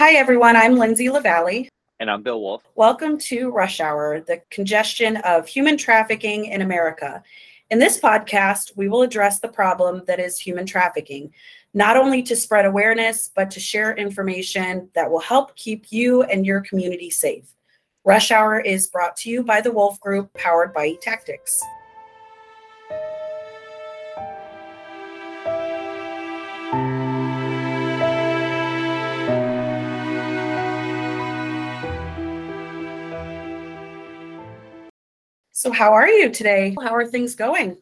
Hi, everyone. I'm Lindsay LaValle. And I'm Bill Wolf. Welcome to Rush Hour, the congestion of human trafficking in America. In this podcast, we will address the problem that is human trafficking, not only to spread awareness, but to share information that will help keep you and your community safe. Rush Hour is brought to you by the Wolf Group, powered by eTactics. So, how are you today? How are things going?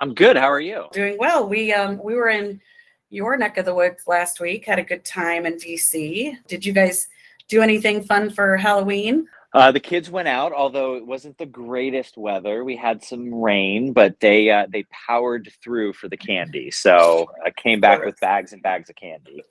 I'm good. How are you? Doing well. We um we were in your neck of the woods last week. Had a good time in DC. Did you guys do anything fun for Halloween? Uh, the kids went out, although it wasn't the greatest weather. We had some rain, but they uh, they powered through for the candy. So I came back with bags and bags of candy.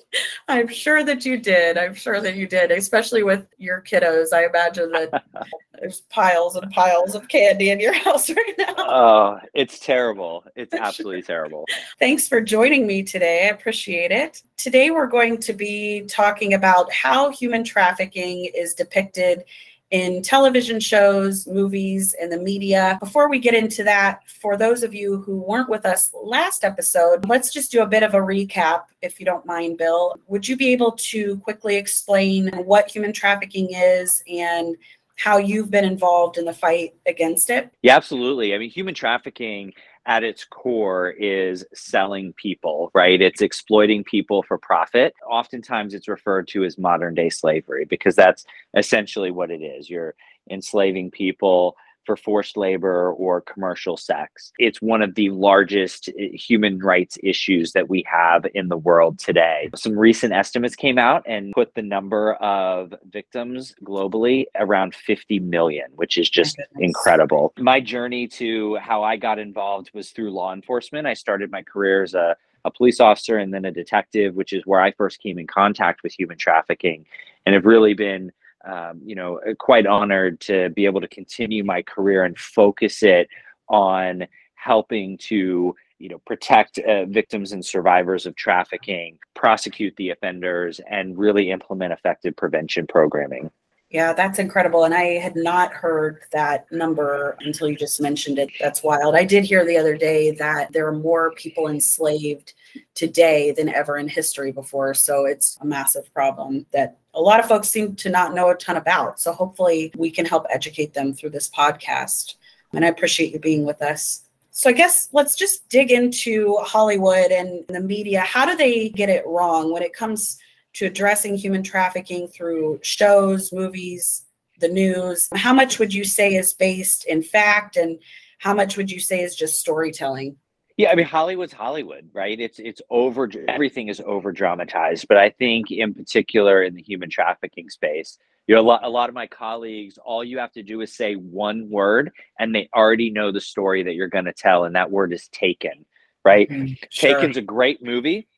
I'm sure that you did. I'm sure that you did, especially with your kiddos. I imagine that there's piles and piles of candy in your house right now. Oh, it's terrible. It's absolutely terrible. Thanks for joining me today. I appreciate it. Today we're going to be talking about how human trafficking is depicted in television shows, movies, and the media. Before we get into that, for those of you who weren't with us last episode, let's just do a bit of a recap, if you don't mind, Bill. Would you be able to quickly explain what human trafficking is and how you've been involved in the fight against it? Yeah, absolutely. I mean, human trafficking at its core is selling people, right? It's exploiting people for profit. Oftentimes it's referred to as modern day slavery because that's essentially what it is. You're enslaving people for forced labor or commercial sex. It's one of the largest eh, human rights issues that we have in the world today. Some recent estimates came out and put the number of victims globally around 50 million, which is just incredible. My journey to how I got involved was through law enforcement. I started my career as a a police officer and then a detective, which is where I first came in contact with human trafficking, and have really been um, you know, uh, quite honored to be able to continue my career and focus it on helping to you know protect uh, victims and survivors of trafficking prosecute the offenders and really implement effective prevention programming yeah, that's incredible. And I had not heard that number until you just mentioned it. That's wild. I did hear the other day that there are more people enslaved today than ever in history before. So it's a massive problem that a lot of folks seem to not know a ton about. So hopefully we can help educate them through this podcast. And I appreciate you being with us. So I guess let's just dig into Hollywood and the media. How do they get it wrong when it comes to addressing human trafficking through shows, movies, the news? How much would you say is based in fact and how much would you say is just storytelling? Yeah, I mean Hollywood's Hollywood, right? It's it's over everything is over dramatized, but I think in particular in the human trafficking space, you know, a lot, a lot of my colleagues, all you have to do is say one word and they already know the story that you're going to tell and that word is taken, right? Mm, sure. Taken's a great movie.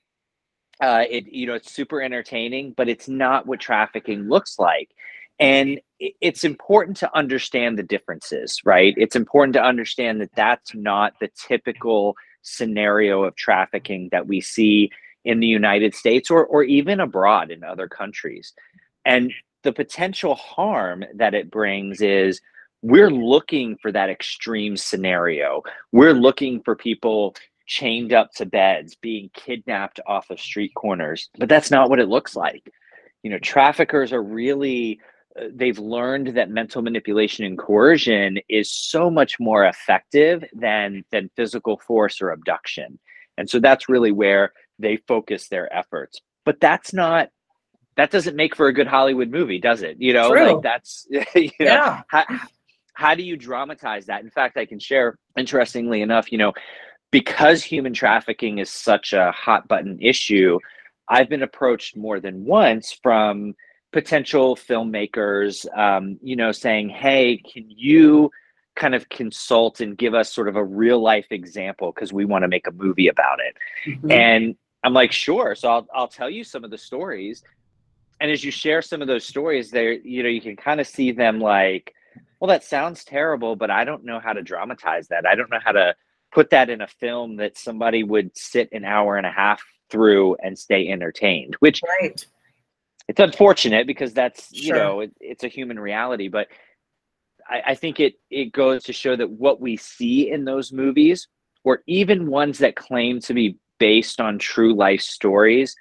Uh, it you know it's super entertaining, but it's not what trafficking looks like. And it's important to understand the differences, right? It's important to understand that that's not the typical scenario of trafficking that we see in the United States or, or even abroad in other countries. And the potential harm that it brings is we're looking for that extreme scenario. We're looking for people chained up to beds, being kidnapped off of street corners. But that's not what it looks like. You know, traffickers are really they've learned that mental manipulation and coercion is so much more effective than than physical force or abduction. And so that's really where they focus their efforts. But that's not that doesn't make for a good hollywood movie does it? You know True. like that's you know, yeah. how, how do you dramatize that? In fact i can share interestingly enough you know because human trafficking is such a hot button issue i've been approached more than once from potential filmmakers, um, you know, saying, "Hey, can you kind of consult and give us sort of a real life example because we want to make a movie about it?" Mm-hmm. And I'm like, "Sure." So I'll I'll tell you some of the stories, and as you share some of those stories, there, you know, you can kind of see them like, "Well, that sounds terrible, but I don't know how to dramatize that. I don't know how to." put that in a film that somebody would sit an hour and a half through and stay entertained which right it's unfortunate because that's you know it, it's a human reality but I, I think it it goes to show that what we see in those movies or even ones that claim to be based on true life stories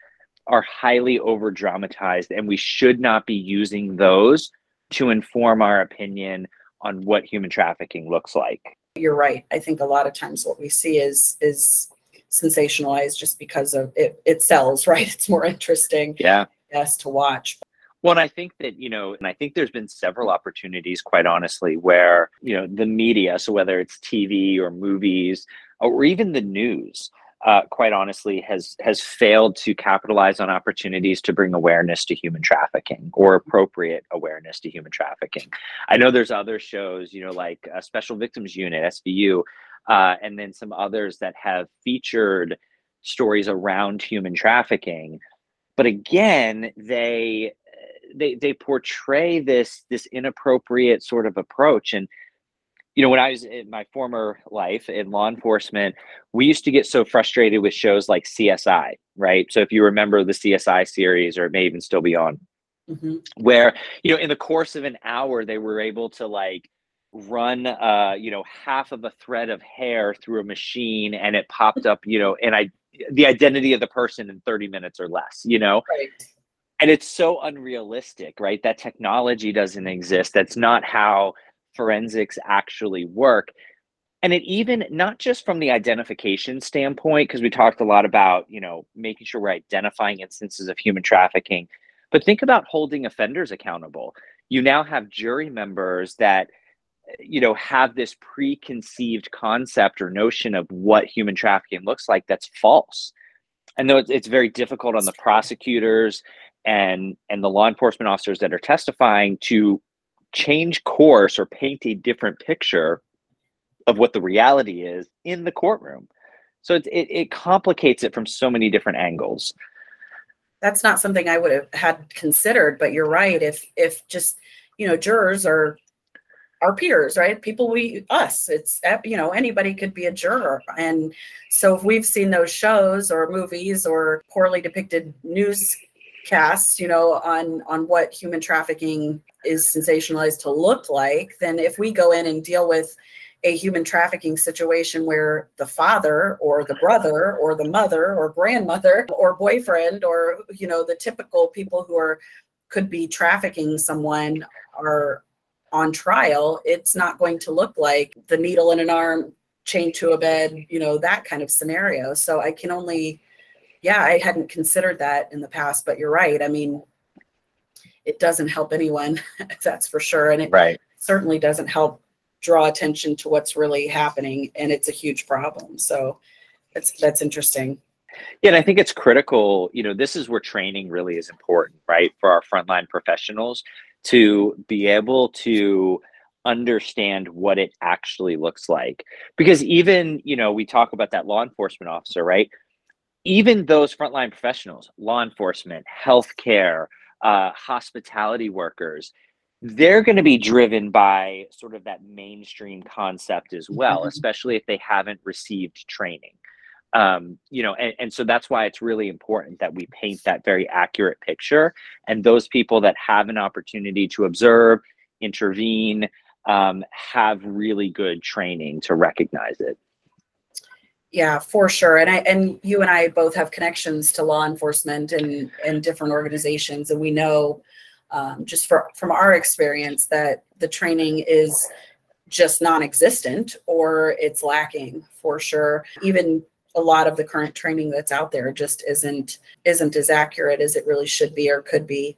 are highly over dramatized and we should not be using those to inform our opinion on what human trafficking looks like You're right. I think a lot of times what we see is is sensationalized just because of it. It sells, right? It's more interesting, yeah yes, to watch. Well, and I think that, you know, and I think there's been several opportunities, quite honestly, where, you know, the media, so whether it's TV or movies or even the news, uh, quite honestly, has has failed to capitalize on opportunities to bring awareness to human trafficking or appropriate awareness to human trafficking. I know there's other shows, you know, like uh, Special Victims Unit (SVU), uh, and then some others that have featured stories around human trafficking. But again, they they they portray this this inappropriate sort of approach. And you know when i was in my former life in law enforcement we used to get so frustrated with shows like csi right? So if you remember the csi series or it may even still be on. Mhm. where you know in the course of an hour they were able to like run uh you know half of a thread of hair through a machine and it popped up you know and i the identity of the person in 30 minutes or less you know? Right. and it's so unrealistic right? That technology doesn't exist. That's not how forensics actually work. And it even not just from the identification standpoint because we talked a lot about you know making sure we're identifying instances of human trafficking but think about holding offenders accountable. You now have jury members that you know have this preconceived concept or notion of what human trafficking looks like that's false. And though it's, it's very difficult on the prosecutors and and the law enforcement officers that are testifying to change course or paint a different picture of what the reality is in the courtroom. So it, it, it complicates it from so many different angles. That's not something I would have had considered, but you're right. If if just you know jurors are our peers, right? People we us. It's eh, you know anybody could be a juror, and so if we've seen those shows or movies or poorly depicted newscasts, you know, on on what human trafficking is sensationalized to look like, then if we go in and deal with a human trafficking situation where the father or the brother or the mother or grandmother or boyfriend or you know the typical people who are could be trafficking someone are on trial it's not going to look like the needle in an arm chained to a bed you know that kind of scenario. So i can only yeah i hadn't considered that in the past but you're right. I mean it doesn't help anyone that's for sure. And it right. certainly doesn't help draw attention to what's really happening and it's a huge problem. So that's that's interesting. Yeah, and I think it's critical. You know, this is where training really is important, right? For our frontline professionals to be able to understand what it actually looks like. Because even, you know, we talk about that law enforcement officer, right? Even those frontline professionals, law enforcement, healthcare, uh, hospitality workers, they're going to be driven by sort of that mainstream concept as well, Mhm. especially if they haven't received training um, you know, and, and so that's why it's really important that we paint that very accurate picture. And those people that have an opportunity to observe, intervene, um, have really good training to recognize it. yeah for sure and i and you and i both have connections to law enforcement and and different organizations and we know um, just for, from our experience that the training is just non-existent or it's lacking for sure even a lot of the current training that's out there just isn't isn't as accurate as it really should be or could be.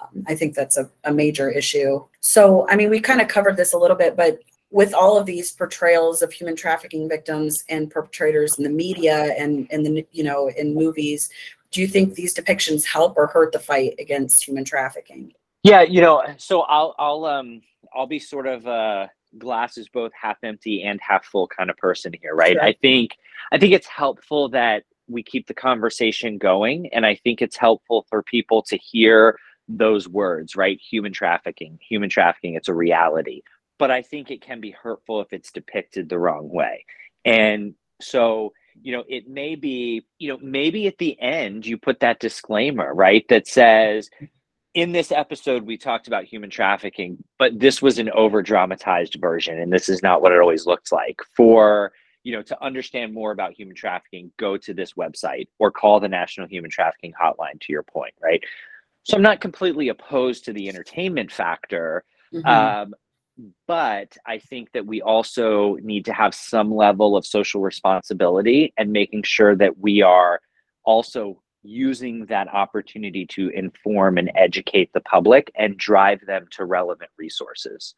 Um, i think that's a, a major issue. So i mean we kind of covered this a little bit but with all of these portrayals of human trafficking victims and perpetrators in the media and in the you know in movies do you think these depictions help or hurt the fight against human trafficking? Yeah, you know, so I'll I'll um I'll be sort of a glass is both half empty and half full kind of person here, right? Sure. I think I think it's helpful that we keep the conversation going and I think it's helpful for people to hear those words, right? Human trafficking, human trafficking, it's a reality. But I think it can be hurtful if it's depicted the wrong way. And so you know it may be you know maybe at the end you put that disclaimer right that says in this episode we talked about human trafficking but this was an over dramatized version and this is not what it always looks like for you know to understand more about human trafficking go to this website or call the national human trafficking hotline to your point right so i'm not completely opposed to the entertainment factor mm-hmm. um, but i think that we also need to have some level of social responsibility and making sure that we are also using that opportunity to inform and educate the public and drive them to relevant resources.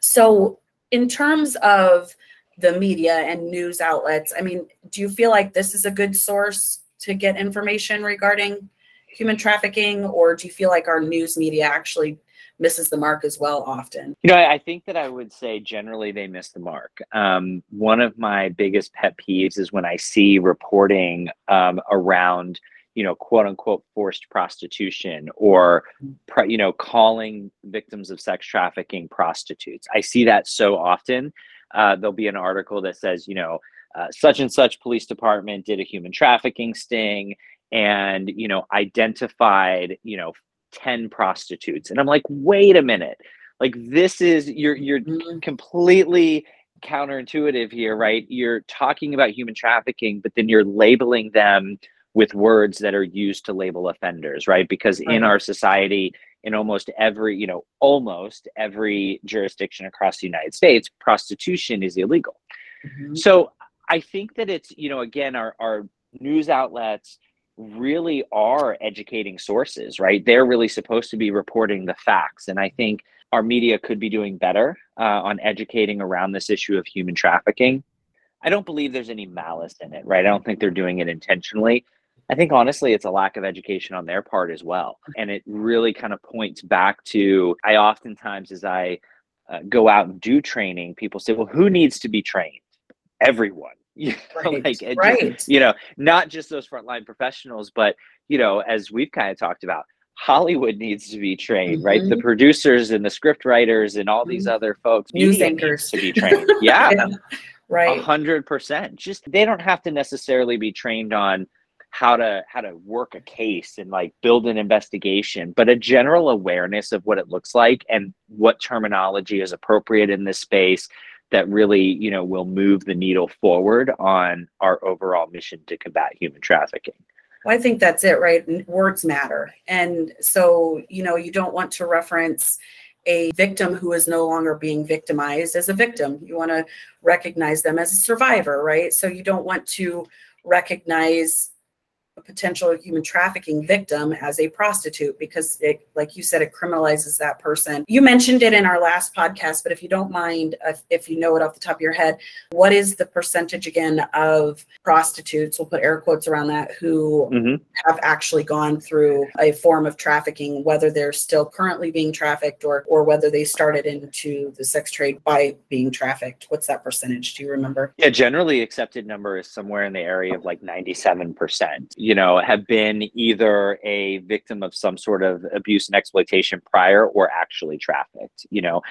So, in terms of the media and news outlets, I mean, do you feel like this is a good source to get information regarding human trafficking, or do you feel like our news media actually misses the mark as well often? You know, I think that I would say generally they miss the mark. Um, one of my biggest pet peeves is when I see reporting um, around you know quote unquote forced prostitution or you know calling victims of sex trafficking prostitutes. I see that so often. Uh, there'll be an article that says you know uh, such and such police department did a human trafficking sting and you know identified you know 10 prostitutes. And i'm like wait a minute. Like this is you're you're mm-hmm. completely counterintuitive here right? You're talking about human trafficking but then you're labeling them with words that are used to label offenders, right? Because right. in our society, in almost every, you know, almost every jurisdiction across the United States, prostitution is illegal. Mm-hmm. So I think that it's, you know, again, our, our news outlets really are educating sources, right? They're really supposed to be reporting the facts. And I think our media could be doing better uh, on educating around this issue of human trafficking. I don't believe there's any malice in it, right? I don't think they're doing it intentionally. I think honestly, it's a lack of education on their part as well. And it really kind of points back to I oftentimes, as I uh, go out and do training, people say, well, who needs to be trained? Everyone. You know, right, like, right. Just, you know, not just those frontline professionals, but, you know, as we've kind of talked about, Hollywood needs to be trained, mm-hmm. right? The mm-hmm. producers and the script writers and all these mm-hmm. other folks, news anchors to be trained. Yeah. yeah. Right. A hundred percent. Just they don't have to necessarily be trained on how to how to work a case and like build an investigation but a general awareness of what it looks like and what terminology is appropriate in this space that really you know will move the needle forward on our overall mission to combat human trafficking well, I think that's it, right? Words matter. And so, you know, you don't want to reference a victim who is no longer being victimized as a victim. You want to recognize them as a survivor, right? So you don't want to recognize a potential human trafficking victim as a prostitute because it like you said it criminalizes that person. You mentioned it in our last podcast but if you don't mind if, if you know it off the top of your head what is the percentage again of prostitutes we'll put air quotes around that who mm-hmm. have actually gone through a form of trafficking whether they're still currently being trafficked or or whether they started into the sex trade by being trafficked? What's that percentage? Do you remember? Yeah generally accepted number is somewhere in the area of like 97% you know, have been either a victim of some sort of abuse and exploitation prior or actually trafficked, you know.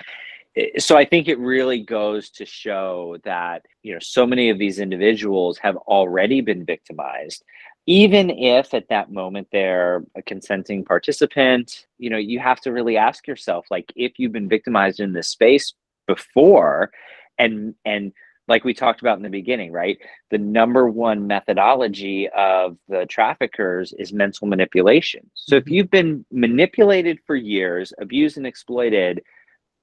Eh, so I think it really goes to show that, you know, so many of these individuals have already been victimized. Even if at that moment they're a consenting participant, you know, you have to really ask yourself, like, if you've been victimized in this space before and and like we talked about in the beginning, right? The number one methodology of the traffickers is mental manipulation. So if mm-hmm. you've been manipulated for years, abused and exploited,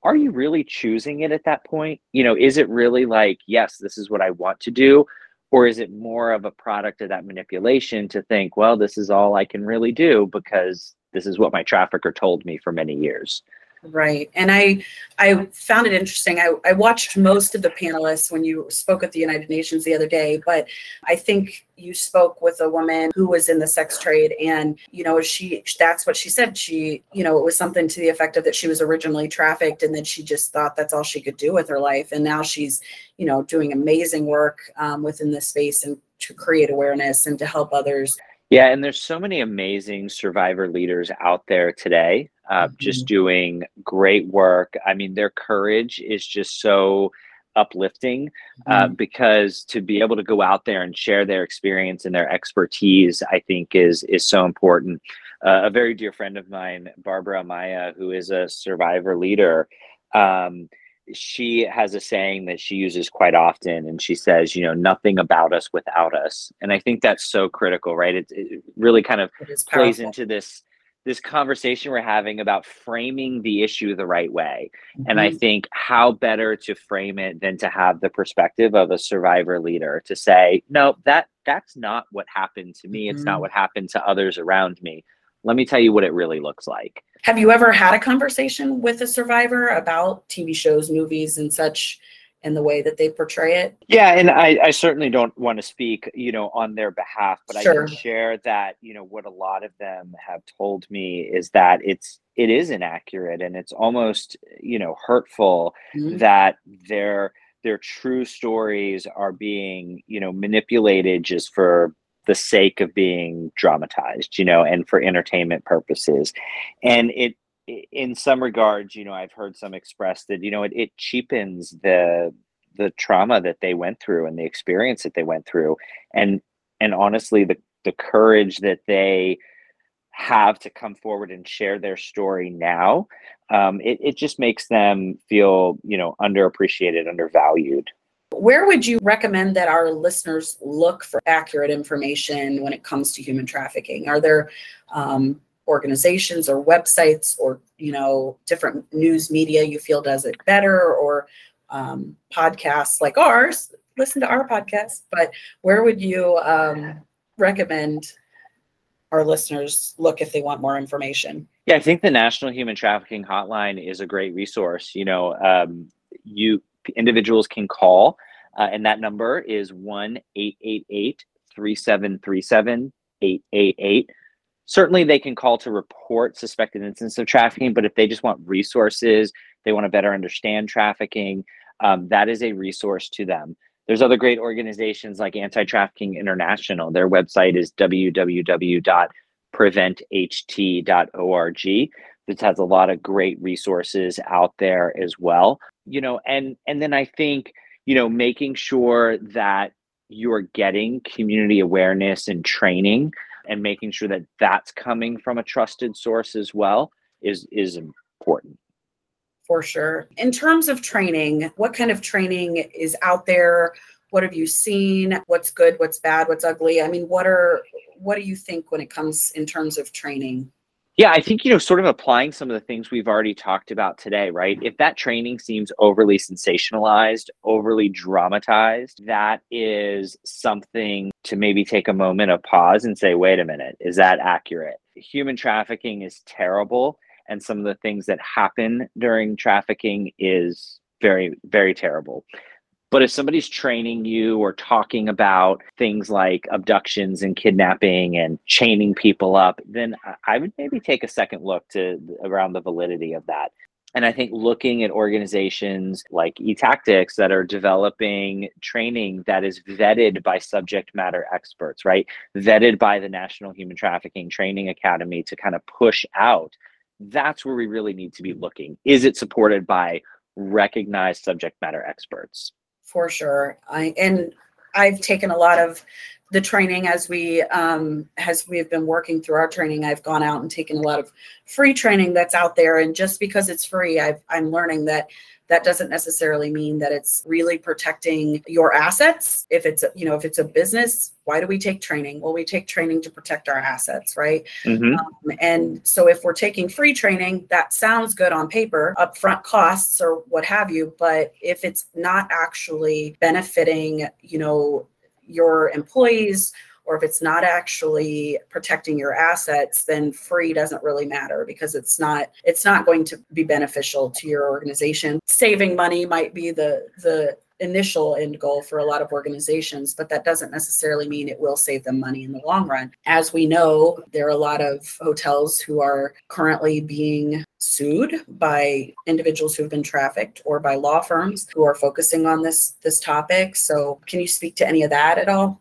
are you really choosing it at that point? You know, is it really like, yes, this is what I want to do? Or is it more of a product of that manipulation to think, well, this is all I can really do because this is what my trafficker told me for many years? Right. And I I found it interesting. I, I watched most of the panelists when you spoke at the United Nations the other day, but I think you spoke with a woman who was in the sex trade and you know she that's what she said she you know it was something to the effect of that she was originally trafficked and then she just thought that's all she could do with her life and now she's you know doing amazing work um, within this space and to create awareness and to help others yeah, and there's so many amazing survivor leaders out there today, uh, mm-hmm. just doing great work. I mean, their courage is just so uplifting uh, mm-hmm. because to be able to go out there and share their experience and their expertise, I think is is so important. uh, a very dear friend of mine, Barbara Amaya, who is a survivor leader. Um, she has a saying that she uses quite often and she says you know nothing about us without us and i think that's so critical right it, it really kind of plays into this this conversation we're having about framing the issue the right way mm-hmm. and i mm-hmm. think how better to frame it than to have the perspective of a survivor leader to say no that that's not what happened to me mm-hmm. it's not mm-hmm. what happened to others around me let me tell you what it really looks like. Have you ever had a conversation with a survivor about TV shows, movies, and such? and the way that they portray it. Yeah, and I, I certainly don't want to speak, you know, on their behalf, but sure. I can share that, you know, what a lot of them have told me is that it's it is inaccurate and it's almost, you know, hurtful mm-hmm. that their their true stories are being, you know, manipulated just for the sake of being dramatized, you know, and for entertainment purposes. And it, in some regards, you know, I've heard some express that, you know, it, it cheapens the the trauma that they went through and the experience that they went through. And and honestly, the the courage that they have to come forward and share their story now, um, it, it just makes them feel, you know, underappreciated, undervalued. Where would you recommend that our listeners look for accurate information when it comes to human trafficking? Are there um, organizations or websites or you know different news media you feel does it better or um, podcasts like ours? Listen to our podcast, but where would you um, recommend our listeners look if they want more information? Yeah, I think the National Human Trafficking Hotline is a great resource. You know, um, you individuals can call, uh, and that number is 1 888 3737 888. Certainly, they can call to report suspected instances of trafficking, but if they just want resources, they want to better understand trafficking, um, that is a resource to them. There's other great organizations like Anti Trafficking International. Their website is www.preventht.org. This has a lot of great resources out there as well you know and and then i think you know making sure that you're getting community awareness and training and making sure that that's coming from a trusted source as well is is important. For sure. In terms of training what kind of training is out there? What have you seen? What's good what's bad what's ugly? I mean what are what do you think when it comes in terms of training yeah, I think, you know, sort of applying some of the things we've already talked about today, right? If that training seems overly sensationalized, overly dramatized, that is something to maybe take a moment of pause and say, wait a minute, is that accurate? Human trafficking is terrible. And some of the things that happen during trafficking is very, very terrible. But if somebody's training you or talking about things like abductions and kidnapping and chaining people up, then I would maybe take a second look to around the validity of that. And I think looking at organizations like eTactics that are developing training that is vetted by subject matter experts, right? Vetted by the National Human Trafficking Training Academy to kind of push out. That's where we really need to be looking. Is it supported by recognized subject matter experts? For sure. I and I've taken a lot of the training as we um, as we've been working through our training. I've gone out and taken a lot of free training that's out there, and just because it's free, I've, I'm learning that that doesn't necessarily mean that it's really protecting your assets. If it's you know if it's a business why do we take training? Well we take training to protect our assets right? Mm-hmm. um, and so if we're taking free training that sounds good on paper upfront costs or what have you but if it's not actually benefiting you know your employees or if it's not actually protecting your assets then free doesn't really matter because it's not it's not going to be beneficial to your organization saving money might be the the initial end goal for a lot of organizations, but that doesn't necessarily mean it will save them money in the long run. As we know, there are a lot of hotels who are currently being sued by individuals who have been trafficked or by law firms who are focusing on this this topic. So, can you speak to any of that at all?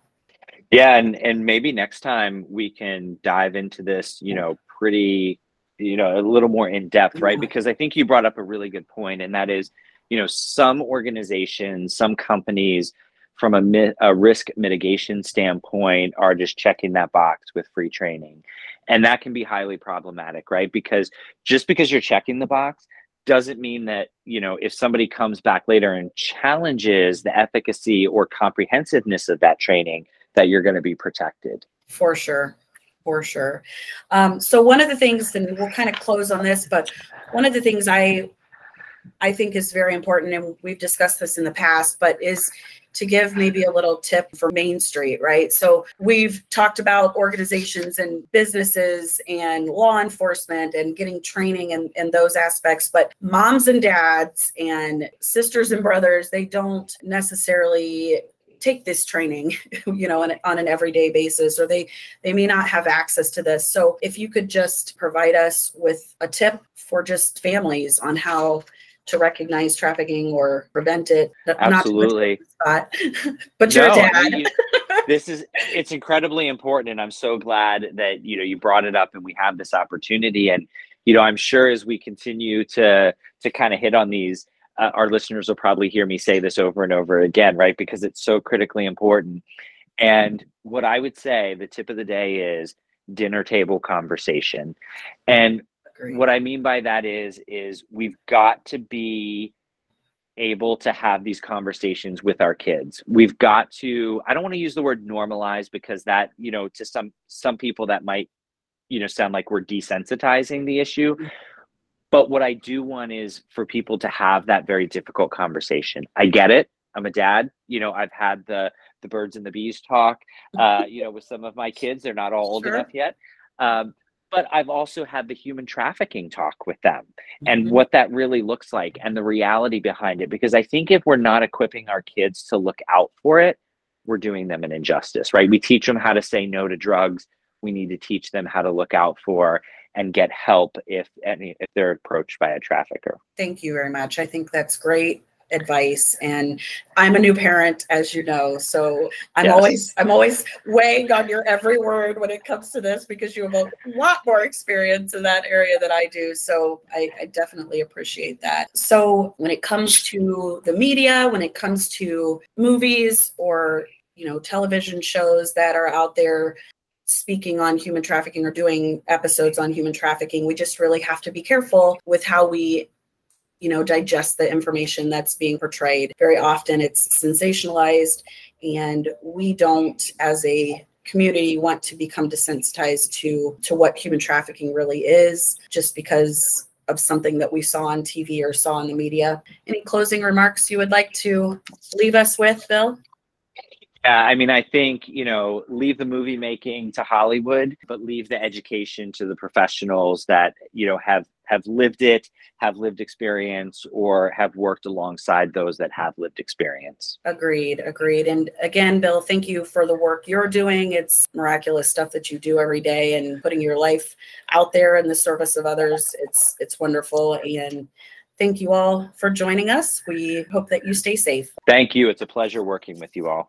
Yeah, and and maybe next time we can dive into this, you know, pretty, you know, a little more in depth, right? Because I think you brought up a really good point, and that is, you know, some organizations, some companies, from a, a risk mitigation standpoint, are just checking that box with free training, And that can be highly problematic, right? Because just because you're checking the box doesn't mean that, you know, if somebody comes back later and challenges the efficacy or comprehensiveness of that training, that you're going to be protected. For sure. For sure. Um, so one of the things, and we'll kind of close on this, but one of the things I I think is very important, and we've discussed this in the past, but is to give maybe a little tip for Main Street, right? So we've talked about organizations and businesses and law enforcement and getting training and, and those aspects, but moms and dads and sisters and brothers, they don't necessarily take this training you know on, on an everyday basis or they they may not have access to this so if you could just provide us with a tip for just families on how to recognize trafficking or prevent it. Absolutely. Spot, but you're no, a dad. You, this is it's incredibly important, and I'm so glad that you know you brought it up and we have this opportunity. And you know, I'm sure as we continue to to kind of hit on these, uh, our listeners will probably hear me say this over and over again, right? Because it's so critically important. And what I would say, the tip of the day is dinner table conversation. And what I mean by that is is we've got to be able to have these conversations with our kids. We've got to I don't want to use the word normalize because that, you know, to some some people that might you know sound like we're desensitizing the issue. Mm-hmm. But what I do want is for people to have that very difficult conversation. I get it. I'm a dad. You know, I've had the the birds and the bees talk. Uh, you know, with some of my kids, they're not all old sure. enough yet. Um, but I've also had the human trafficking talk with them mm-hmm. and what that really looks like and the reality behind it. Because I think if we're not equipping our kids to look out for it, we're doing them an injustice, right? We teach them how to say no to drugs. We need to teach them how to look out for and get help if any if they're approached by a trafficker. Thank you very much. I think that's great advice and i'm a new parent as you know so i'm yes. always i'm always weighing on your every word when it comes to this because you have a lot more experience in that area than i do so I, I definitely appreciate that so when it comes to the media when it comes to movies or you know television shows that are out there speaking on human trafficking or doing episodes on human trafficking we just really have to be careful with how we you know digest the information that's being portrayed very often it's sensationalized and we don't as a community want to become desensitized to to what human trafficking really is just because of something that we saw on TV or saw in the media. Any closing remarks you would like to leave us with, Bill? Yeah, I mean, I think, you know, leave the movie making to Hollywood, but leave the education to the professionals that, you know, have have lived it, have lived experience, or have worked alongside those that have lived experience. Agreed, agreed. And again, Bill, thank you for the work you're doing. It's miraculous stuff that you do every day and putting your life out there in the service of others. It's it's wonderful. And thank you all for joining us. We hope that you stay safe. Thank you. It's a pleasure working with you all.